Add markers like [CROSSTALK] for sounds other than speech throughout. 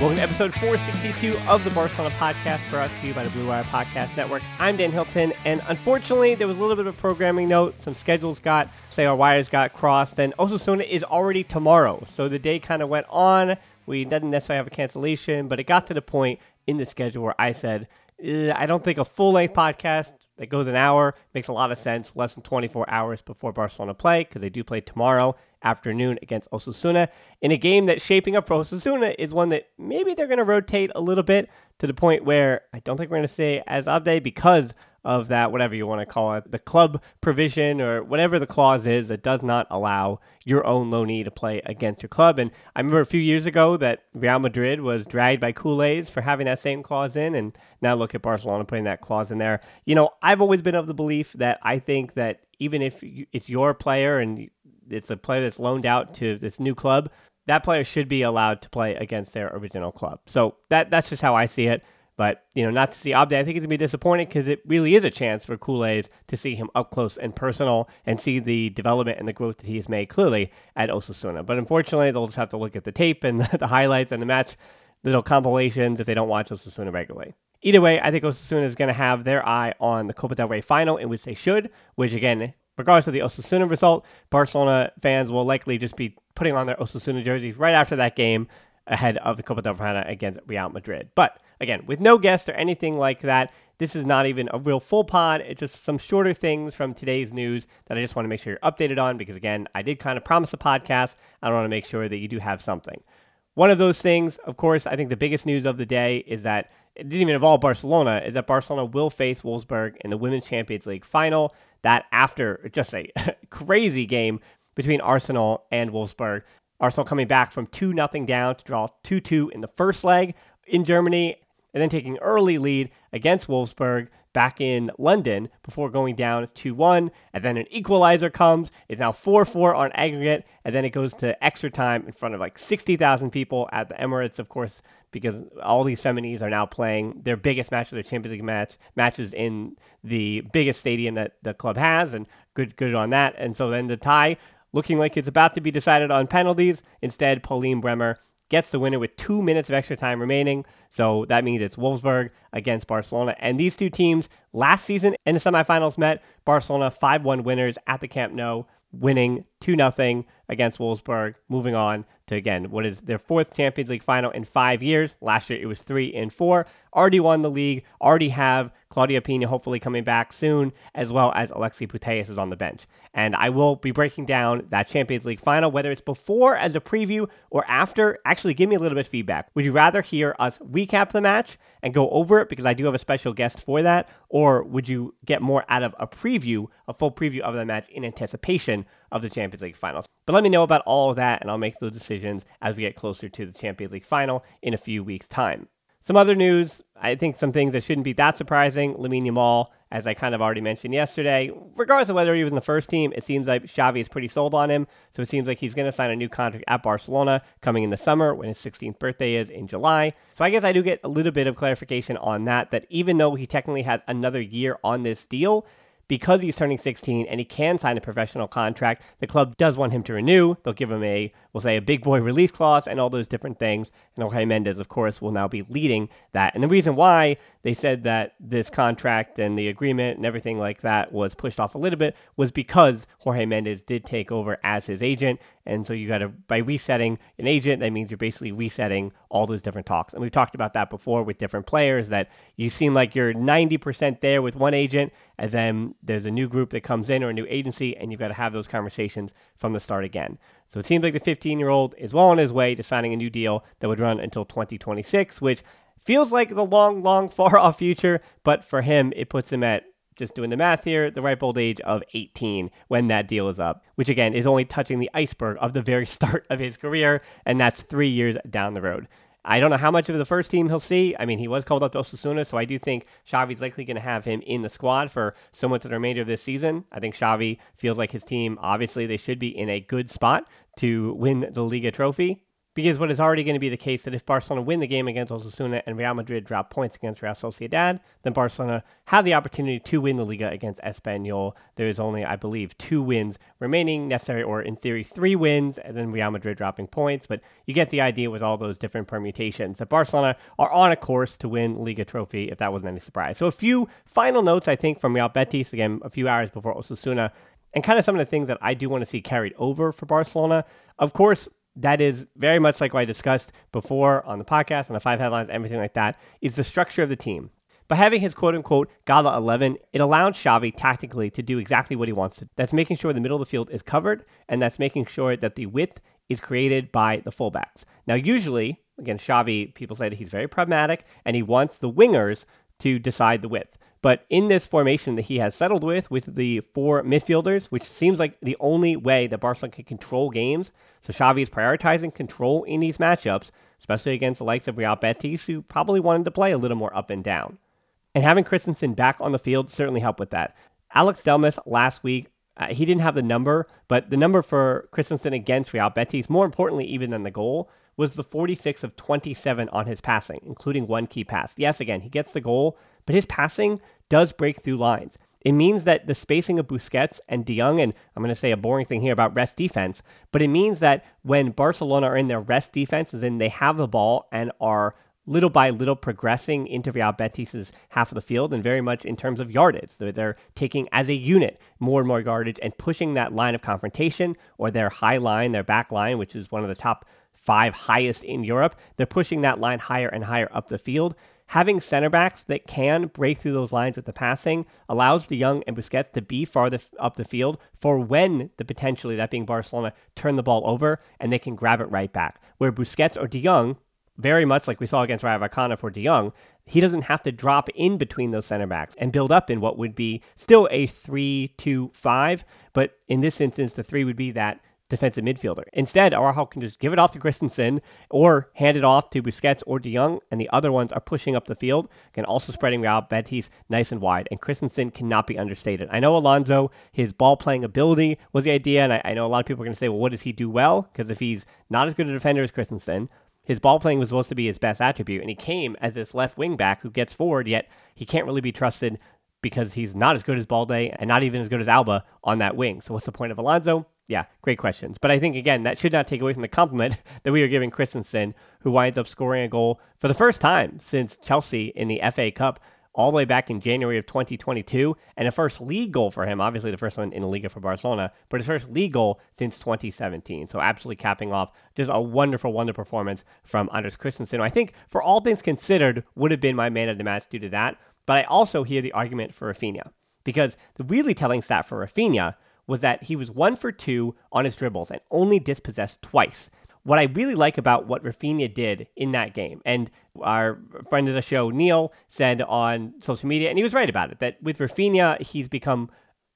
Welcome to episode 462 of the Barcelona podcast brought to you by the Blue Wire Podcast Network. I'm Dan Hilton, and unfortunately, there was a little bit of a programming note. Some schedules got, say, our wires got crossed, and Osasuna is already tomorrow. So the day kind of went on. We didn't necessarily have a cancellation, but it got to the point in the schedule where I said, eh, I don't think a full length podcast that goes an hour makes a lot of sense, less than 24 hours before Barcelona play, because they do play tomorrow afternoon against Osasuna in a game that's shaping up for Osasuna is one that maybe they're going to rotate a little bit to the point where I don't think we're going to say as Abde because of that, whatever you want to call it, the club provision or whatever the clause is that does not allow your own loanee to play against your club. And I remember a few years ago that Real Madrid was dragged by Culés for having that same clause in, and now look at Barcelona putting that clause in there. You know, I've always been of the belief that I think that even if it's your player and it's a player that's loaned out to this new club, that player should be allowed to play against their original club. So that that's just how I see it. But you know, not to see Abde, I think it's gonna be disappointing because it really is a chance for Culés to see him up close and personal and see the development and the growth that he has made clearly at Osasuna. But unfortunately, they'll just have to look at the tape and [LAUGHS] the highlights and the match little compilations if they don't watch Osasuna regularly. Either way, I think Osasuna is going to have their eye on the Copa del Rey final, in which they should, which again regardless of the Osasuna result, Barcelona fans will likely just be putting on their Osasuna jerseys right after that game ahead of the Copa del Rey against Real Madrid. But again, with no guests or anything like that, this is not even a real full pod. It's just some shorter things from today's news that I just want to make sure you're updated on because, again, I did kind of promise a podcast. I want to make sure that you do have something. One of those things, of course, I think the biggest news of the day is that it didn't even involve Barcelona, is that Barcelona will face Wolfsburg in the Women's Champions League final that after just a [LAUGHS] crazy game between Arsenal and Wolfsburg. Arsenal coming back from 2 0 down to draw 2 2 in the first leg in Germany, and then taking early lead against Wolfsburg back in London before going down 2 1. And then an equalizer comes. It's now 4 4 on aggregate. And then it goes to extra time in front of like 60,000 people at the Emirates, of course, because all these Femenines are now playing their biggest match of their Champions League match matches in the biggest stadium that the club has. And good, good on that. And so then the tie looking like it's about to be decided on penalties. Instead, Pauline Bremer gets the winner with two minutes of extra time remaining. So that means it's Wolfsburg against Barcelona. And these two teams last season in the semifinals met Barcelona 5 1 winners at the Camp Nou, winning 2 0 against Wolfsburg, moving on to again what is their fourth Champions League final in five years. Last year it was three and four. Already won the league, already have Claudia Pina hopefully coming back soon, as well as Alexia Putellas is on the bench. And I will be breaking down that Champions League final, whether it's before as a preview or after. Actually, give me a little bit of feedback. Would you rather hear us recap the match and go over it because I do have a special guest for that? Or would you get more out of a preview, a full preview of the match in anticipation of the Champions League finals? But let me know about all of that and I'll make those decisions as we get closer to the Champions League final in a few weeks' time. Some other news, I think some things that shouldn't be that surprising. Lamine Yamal, as I kind of already mentioned yesterday, regardless of whether he was in the first team, it seems like Xavi is pretty sold on him. So it seems like he's going to sign a new contract at Barcelona coming in the summer when his 16th birthday is in July. So I guess I do get a little bit of clarification on that, that even though he technically has another year on this deal, because he's turning 16 and he can sign a professional contract, the club does want him to renew. They'll give him a, we'll say, a big boy release clause and all those different things. And Jorge Mendes, of course, will now be leading that. And the reason why they said that this contract and the agreement and everything like that was pushed off a little bit was because Jorge Mendes did take over as his agent. And so you got to, by resetting an agent, that means you're basically resetting all those different talks. And we've talked about that before with different players that you seem like you're 90% there with one agent, and then there's a new group that comes in or a new agency, and you've got to have those conversations from the start again. So it seems like the 15 year old is well on his way to signing a new deal that would run until 2026, which feels like the long, long, [LAUGHS] far off future, but for him, it puts him at just doing the math here, the ripe old age of 18 when that deal is up, which again is only touching the iceberg of the very [LAUGHS] start of his career, and that's three years down the road. I don't know how much of the first team he'll see. I mean, he was called up to Osasuna, so I do think Xavi's likely going to have him in the squad for so much of the remainder of this season. I think Xavi feels like his team, obviously, they should be in a good spot to win the Liga trophy. Because what is already going to be the case that if Barcelona win the game against Osasuna and Real Madrid drop points against Real Sociedad, then Barcelona have the opportunity to win the Liga against Espanyol. There is only, I believe, two wins remaining necessary, or in theory, three wins, and then Real Madrid dropping points. But you get the idea with all those different permutations that Barcelona are on a course to win Liga trophy, if that wasn't any surprise. So a few final notes, I think, from Real Betis, again, a few hours before Osasuna, and kind of some of the things that I do want to see carried over for Barcelona. Of course, that is very much like what I discussed before on the podcast, on the five headlines, everything like that, is the structure of the team. By having his quote unquote Gala 11, it allows Xavi tactically to do exactly what he wants to. That's making sure the middle of the field is covered, and that's making sure that the width is created by the fullbacks. Now, usually, again, Xavi, people say that he's very pragmatic and he wants the wingers to decide the width. But in this formation that he has settled with, with the four midfielders, which seems like the only way that Barcelona can control games, so Xavi is prioritizing control in these matchups, especially against the likes of Real Betis, who probably wanted to play a little more up and down. And having Christensen back on the field certainly helped with that. Alex Delmas last week, uh, he didn't have the number, but the number for Christensen against Real Betis, more importantly even than the goal, was the 46 of 27 on his passing, including one key pass. Yes, again, he gets the goal, but his passing does break through lines. It means that the spacing of Busquets and De Jong, and I'm going to say a boring thing here about rest defense, but it means that when Barcelona are in their rest defense, as in they have the ball and are little by little progressing into Real Betis's half of the field, and very much in terms of yardage. They're, they're taking as a unit more and more yardage and pushing that line of confrontation or their high line, their back line, which is one of the top five highest in Europe. They're pushing that line higher and higher up the field having center backs that can break through those lines with the passing allows De Jong and Busquets to be farther up the field for when the potentially, that being Barcelona, turn the ball over and they can grab it right back. Where Busquets or De Jong, very much like we saw against Rayo for De Jong, he doesn't have to drop in between those center backs and build up in what would be still a 3 2 5. But in this instance, the 3 would be that defensive midfielder. Instead, Araujo can just give it off to Christensen or hand it off to Busquets or De Jong, and the other ones are pushing up the field, and also spreading out Betis nice and wide. And Christensen cannot be understated. I know Alonso, his ball playing ability was the idea, and I, I know a lot of people are going to say, well, what does he do well? Because if he's not as good a defender as Christensen, his ball playing was supposed to be his best attribute, and he came as this left wing back who gets forward, yet he can't really be trusted because he's not as good as Balde and not even as good as Alba on that wing. So what's the point of Alonso? Yeah, great questions. But I think, again, that should not take away from the compliment [LAUGHS] that we are giving Christensen, who winds up scoring a goal for the first time since Chelsea in the FA Cup all the way back in January of 2022, and a first league goal for him. Obviously, the first one in the Liga for Barcelona, but his first league goal since 2017. So, absolutely capping off just a wonderful, wonderful performance from Andreas Christensen. I think, for all things considered, would have been my man of the match due to that. But I also hear the argument for Raphinha because the really telling stat for Raphinha was that he was one for two on his dribbles and only dispossessed twice. What I really like about what Raphinha did in that game, and our friend of the show, Neil, said on social media, and he was right about it, that with Raphinha, he's become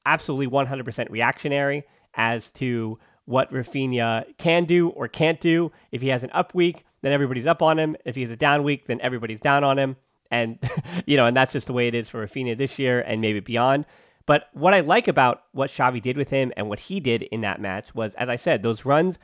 absolutely 100% reactionary as to what Raphinha can do or can't do. If he has an up week, then everybody's up on him. If he has a down week, then everybody's down on him. And, [LAUGHS] you know, and that's just the way it is for Raphinha this year and maybe beyond. But what I like about what Xavi did with him and what he did in that match was, as I said, those runs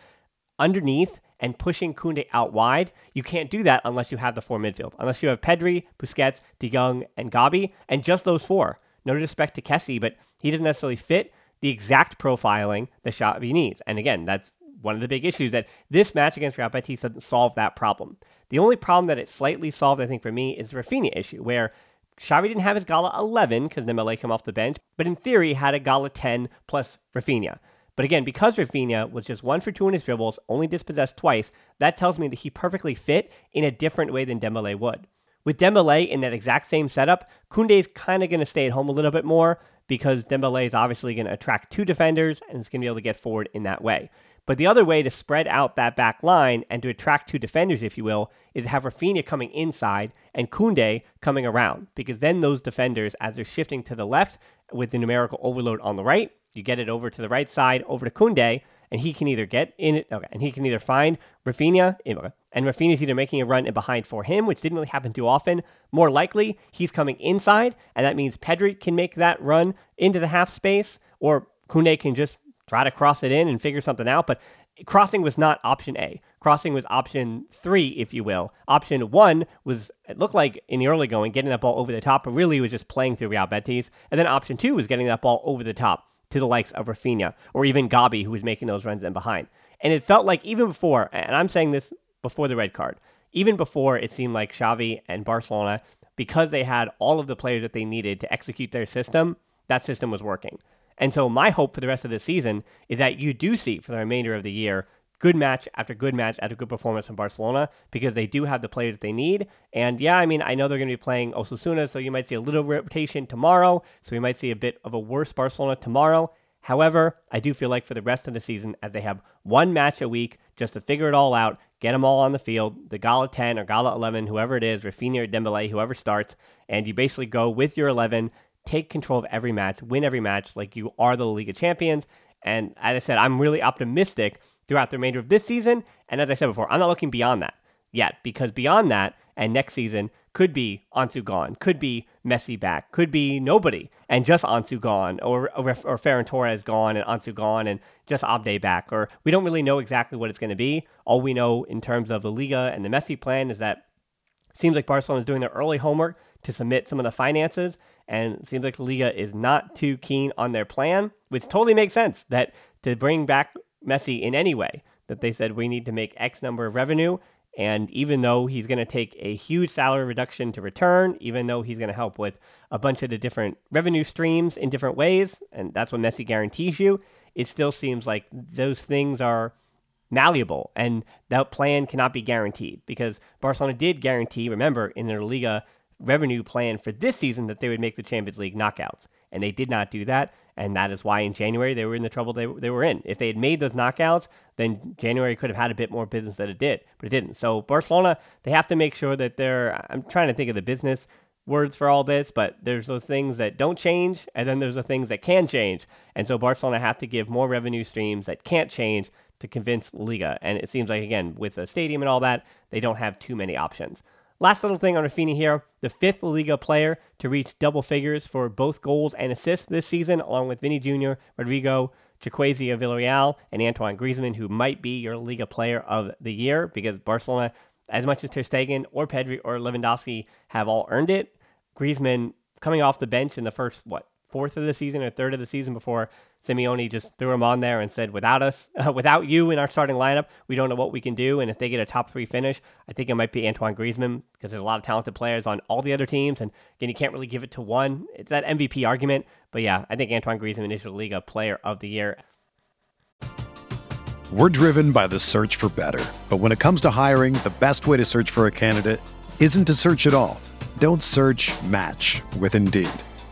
underneath and pushing Koundé out wide. You can't do that unless you have the four midfield, unless you have Pedri, Busquets, De Jong, and Gabi, and just those four. No disrespect to Kessie, but he doesn't necessarily fit the exact profiling that Xavi needs. And again, that's one of the big issues that this match against Real Betis doesn't solve that problem. The only problem that it slightly solved, I think, for me, is the Raphinha issue, where Xavi didn't have his Gala 11 because Dembele came off the bench, but in theory had a Gala 10 plus Raphinha. But again, because Raphinha was just one for two in his dribbles, only dispossessed twice, that tells me that he perfectly fit in a different way than Dembele would. With Dembele in that exact same setup, Koundé's kind of going to stay at home a little bit more because Dembele is obviously going to attract two defenders and is going to be able to get forward in that way. But the other way to spread out that back line and to attract two defenders, if you will, is to have Raphinha coming inside and Koundé coming around. Because then those defenders, as they're shifting to the left with the numerical overload on the right, you get it over to the right side, over to Koundé, and he can either get in it, okay, and he can either find Raphinha, eh, and Raphinha's either making a run in behind for him, which didn't really happen too often. More likely, he's coming inside, and that means Pedri can make that run into the half space, or Koundé can just try to cross it in and figure something out. But crossing was not option A. Crossing was option three, if you will. Option one was, it looked like in the early going, getting that ball over the top, but really it was just playing through Real Betis. And then option two was getting that ball over the top to the likes of Raphinha or even Gabi, who was making those runs in behind. And it felt like even before, and I'm saying this before the red card, even before it seemed like Xavi and Barcelona, because they had all of the players that they needed to execute their system, that system was working. And so my hope for the rest of the season is that you do see for the remainder of the year good match after good match after good performance from Barcelona because they do have the players that they need. And yeah, I mean, I know they're going to be playing Osasuna, so you might see a little rotation tomorrow. So we might see a bit of a worse Barcelona tomorrow. However, I do feel like for the rest of the season, as they have one match a week just to figure it all out, get them all on the field, the Gala 10 or Gala 11, whoever it is, Raphinha or Dembele, whoever starts, and you basically go with your 11, take control of every match, win every match like you are the Liga champions. And as I said, I'm really optimistic throughout the remainder of this season. And as I said before, I'm not looking beyond that yet because beyond that and next season could be Ansu gone, could be Messi back, could be nobody and just Ansu gone, or or, or Ferran Torres gone and Ansu gone and just Abde back. Or we don't really know exactly what it's going to be. All we know in terms of the Liga and the Messi plan is that seems like Barcelona is doing their early homework to submit some of the finances, and seems like the Liga is not too keen on their plan, which totally makes sense. That to bring back Messi in any way. That they said we need to make X number of revenue. And even though he's going to take a huge salary reduction to return, even though he's going to help with a bunch of the different revenue streams in different ways, and that's what Messi guarantees you, it still seems like those things are malleable and that plan cannot be guaranteed because Barcelona did guarantee, remember, in their Liga revenue plan for this season that they would make the Champions League knockouts. And they did not do that. And that is why in January they were in the trouble they, they were in. If they had made those knockouts, then January could have had a bit more business than it did, but it didn't. So Barcelona, they have to make sure that they're, I'm trying to think of the business words for all this, but there's those things that don't change, and then there's the things that can change. And so Barcelona have to give more revenue streams that can't change to convince Liga. And it seems like, again, with the stadium and all that, they don't have too many options. Last little thing on Raphinha here, the fifth Liga player to reach double figures for both goals and assists this season, along with Vinny Jr., Rodrigo, Chukwueze of Villarreal, and Antoine Griezmann, who might be your Liga player of the year because Barcelona, as much as Ter Stegen or Pedri or Lewandowski have all earned it, Griezmann coming off the bench in the first, what, fourth of the season or third of the season before Simeone just threw him on there and said, "Without us, uh, [LAUGHS] without you in our starting lineup, we don't know what we can do." And if they get a top three finish, I think it might be Antoine Griezmann because there's a lot of talented players on all the other teams, and again, you can't really give it to one. It's that MVP argument, but yeah, I think Antoine Griezmann is the Liga Player of the Year. We're driven by the search for better, but when it comes to hiring, the best way to search for a candidate isn't to search at all. Don't search. Match with Indeed.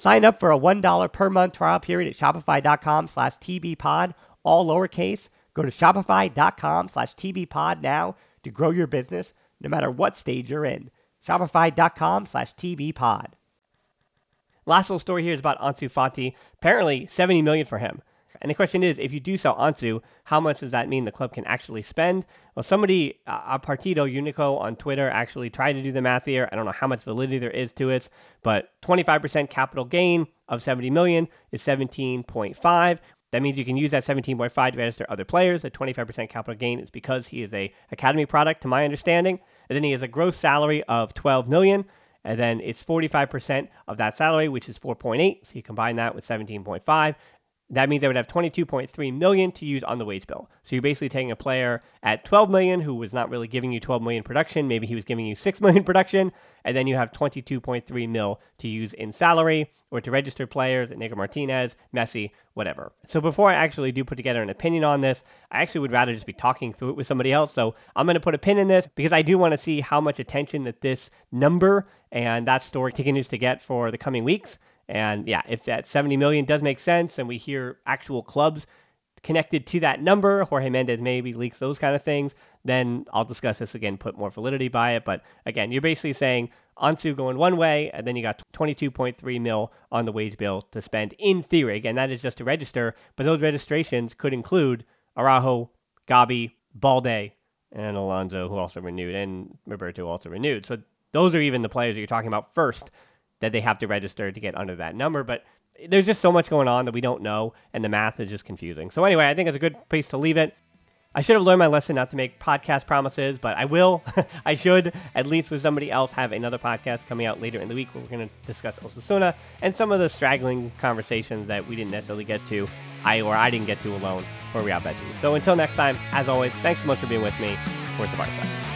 Sign up for a $1 per month trial period at shopify.com slash tbpod, all lowercase. Go to shopify.com slash tbpod now to grow your business no matter what stage you're in. Shopify.com slash tbpod. Last little story here is about Ansu Fati. Apparently, 70 million for him. And the question is, if you do sell Ansu, how much does that mean the club can actually spend? Well, somebody, uh, Partido Unico on Twitter, actually tried to do the math here. I don't know how much validity there is to it, but 25% capital gain of 70 million is 17.5. That means you can use that 17.5 to register other players. The 25% capital gain is because he is a academy product, to my understanding. And then he has a gross salary of 12 million, and then it's 45% of that salary, which is 4.8. So you combine that with 17.5, that means they would have 22.3 million to use on the wage bill. So you're basically taking a player at 12 million who was not really giving you 12 million production, maybe he was giving you 6 [LAUGHS] million production, and then you have 22.3 mil to use in salary or to register players, Iñigo Martinez, Messi, whatever. So before I actually do put together an opinion on this, I actually would rather just be talking through it with somebody else. So I'm going to put a pin in this because I do want to see how much attention that this number and that story continues to get for the coming weeks. And yeah, if that 70 million does make sense and we hear actual clubs connected to that number, Jorge Mendes maybe leaks those kind of things, then I'll discuss this again, put more validity by it. But again, you're basically saying Ansu going one way, and then you got 22.3 mil on the wage bill to spend in theory. Again, that is just to register, but those registrations could include Araujo, Gabi, Balde, and Alonso, who also renewed, and Roberto also renewed. So those are even the players that you're talking about first that they have to register to get under that number. But there's just so much going on that we don't know, and the math is just confusing. So, anyway, I think it's a good place to leave it. I should have learned my lesson not to make podcast promises, but I will. [LAUGHS] I should, at least with somebody else, have another podcast coming out later in the week where we're going to discuss Osasuna and some of the straggling conversations that we didn't necessarily get to, I or I didn't get to alone for Real Betis. So until next time, as always, thanks so much for being with me. Forza Barca.